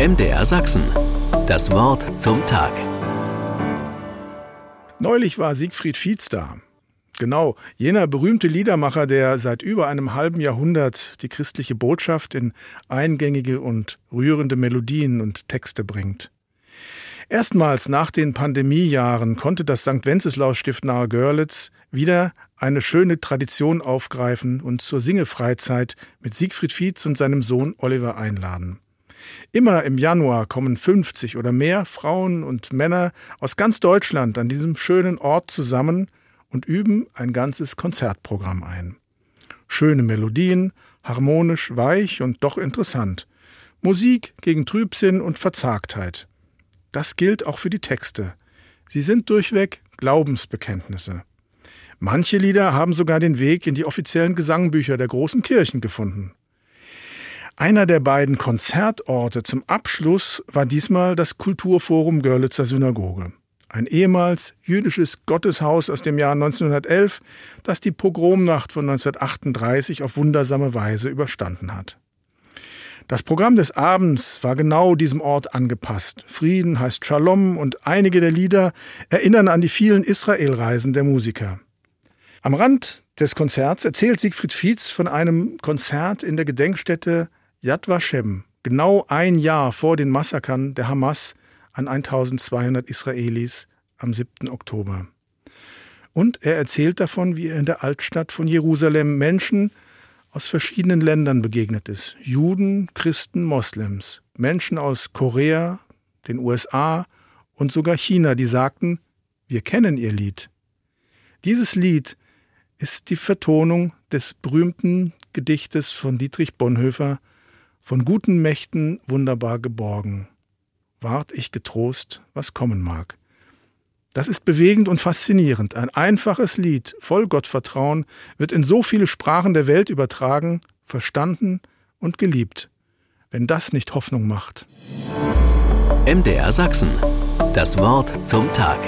MDR Sachsen. Das Wort zum Tag. Neulich war Siegfried Fietz da. Genau, jener berühmte Liedermacher, der seit über einem halben Jahrhundert die christliche Botschaft in eingängige und rührende Melodien und Texte bringt. Erstmals nach den Pandemiejahren konnte das St. Wenceslaus Stift nahe Görlitz wieder eine schöne Tradition aufgreifen und zur Singefreizeit mit Siegfried Fietz und seinem Sohn Oliver einladen. Immer im Januar kommen 50 oder mehr Frauen und Männer aus ganz Deutschland an diesem schönen Ort zusammen und üben ein ganzes Konzertprogramm ein. Schöne Melodien, harmonisch, weich und doch interessant. Musik gegen Trübsinn und Verzagtheit. Das gilt auch für die Texte. Sie sind durchweg Glaubensbekenntnisse. Manche Lieder haben sogar den Weg in die offiziellen Gesangbücher der großen Kirchen gefunden. Einer der beiden Konzertorte zum Abschluss war diesmal das Kulturforum Görlitzer Synagoge. Ein ehemals jüdisches Gotteshaus aus dem Jahr 1911, das die Pogromnacht von 1938 auf wundersame Weise überstanden hat. Das Programm des Abends war genau diesem Ort angepasst. Frieden heißt Shalom und einige der Lieder erinnern an die vielen Israelreisen der Musiker. Am Rand des Konzerts erzählt Siegfried Fietz von einem Konzert in der Gedenkstätte Yad Vashem, genau ein Jahr vor den Massakern der Hamas an 1200 Israelis am 7. Oktober. Und er erzählt davon, wie er in der Altstadt von Jerusalem Menschen aus verschiedenen Ländern begegnet ist. Juden, Christen, Moslems, Menschen aus Korea, den USA und sogar China, die sagten, wir kennen ihr Lied. Dieses Lied ist die Vertonung des berühmten Gedichtes von Dietrich Bonhoeffer Von guten Mächten wunderbar geborgen. Wart ich getrost, was kommen mag. Das ist bewegend und faszinierend. Ein einfaches Lied voll Gottvertrauen wird in so viele Sprachen der Welt übertragen, verstanden und geliebt. Wenn das nicht Hoffnung macht. MDR Sachsen. Das Wort zum Tag.